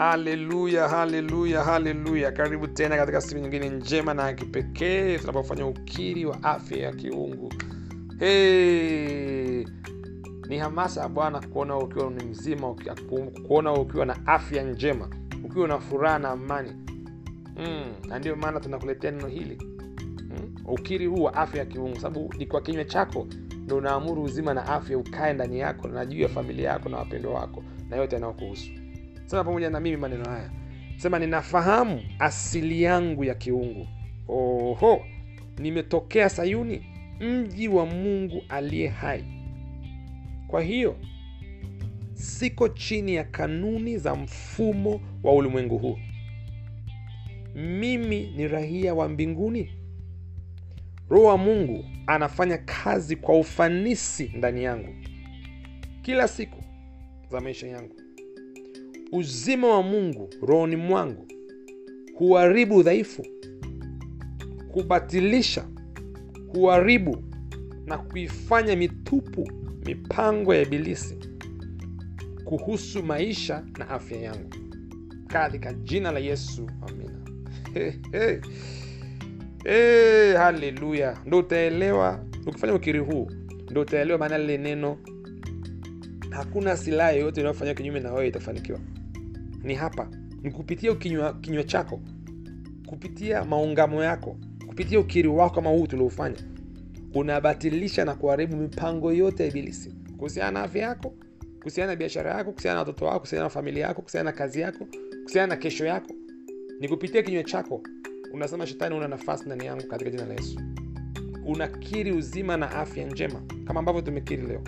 haleluya haleluya haleluya karibu tena katika siku nyingine njema na ya kipekee tunapofanya ukiri wa afya ya kiungu hey! ni hamasa ya bwana kuona ukiwa ni mzima kuona ukiwa na afya njema ukiwa na furaha na amani mm, na ndio maana tunakuletea neno hili mm? ukiri huu wa afya ya kiungu sababu ni kwa kinywa chako ndo unaamuru uzima na afya ukae ndani yako na juu ya familia yako na wapendwa wako na yote yanayokuhusu sema pamoja na mimi maneno haya. Sema ninafahamu asili yangu ya kiungu. Oho nimetokea sayuni mji wa mungu aliye hai. Kwa hiyo siko chini ya kanuni za mfumo wa ulimwengu huu. Mimi ni rahia wa mbinguni. Roho wa mungu anafanya kazi kwa ufanisi ndani yangu. Kila siku za maisha yangu uzima wa mungu rohoni mwangu huharibu udhaifu hubatilisha huharibu na kuifanya mitupu mipango ya ibilisi kuhusu maisha na afya yangu. Katika jina la yesu amina. Hey, hey. Hey, haleluya. Ndo utaelewa ukifanya ukiri huu ndo utaelewa maana lile neno hakuna silaha yoyote inayofanyia kinyume na wewe itafanikiwa ni hapa. Ni kupitia kinywa, chako. Kupitia maungamo yako. Kupitia ukiri wako kama huu tuliofanya. Unabatilisha na kuharibu mipango yote ya ibilisi. Kuhusiana na afya yako kuhusiana na biashara yako kuhusiana na watoto wako kuhusiana na familia yako kuhusiana na kazi yako kuhusiana na kesho yako. Ni kupitia kinywa chako. Unasema shetani una nafasi ndani yangu katika jina la yesu. Unakiri uzima na afya njema kama ambavyo tumekiri leo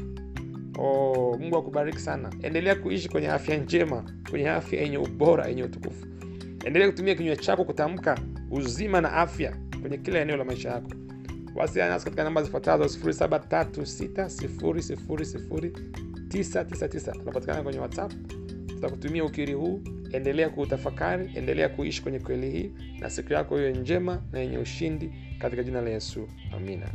oh, mungu akubariki sana. Endelea kuishi kwenye afya njema kwenye afya yenye ubora yenye utukufu. Endelea kutumia kinywa chako kutamka uzima na afya kwenye kila eneo la maisha yako. Wasiliana nasi katika namba zifuatazo 736 tunapatikana kwenye whatsapp. Tutakutumia ukiri huu. Endelea kuutafakari endelea kuishi kwenye kweli hii. Na siku yako hiyo njema na yenye ushindi katika jina la yesu. Amina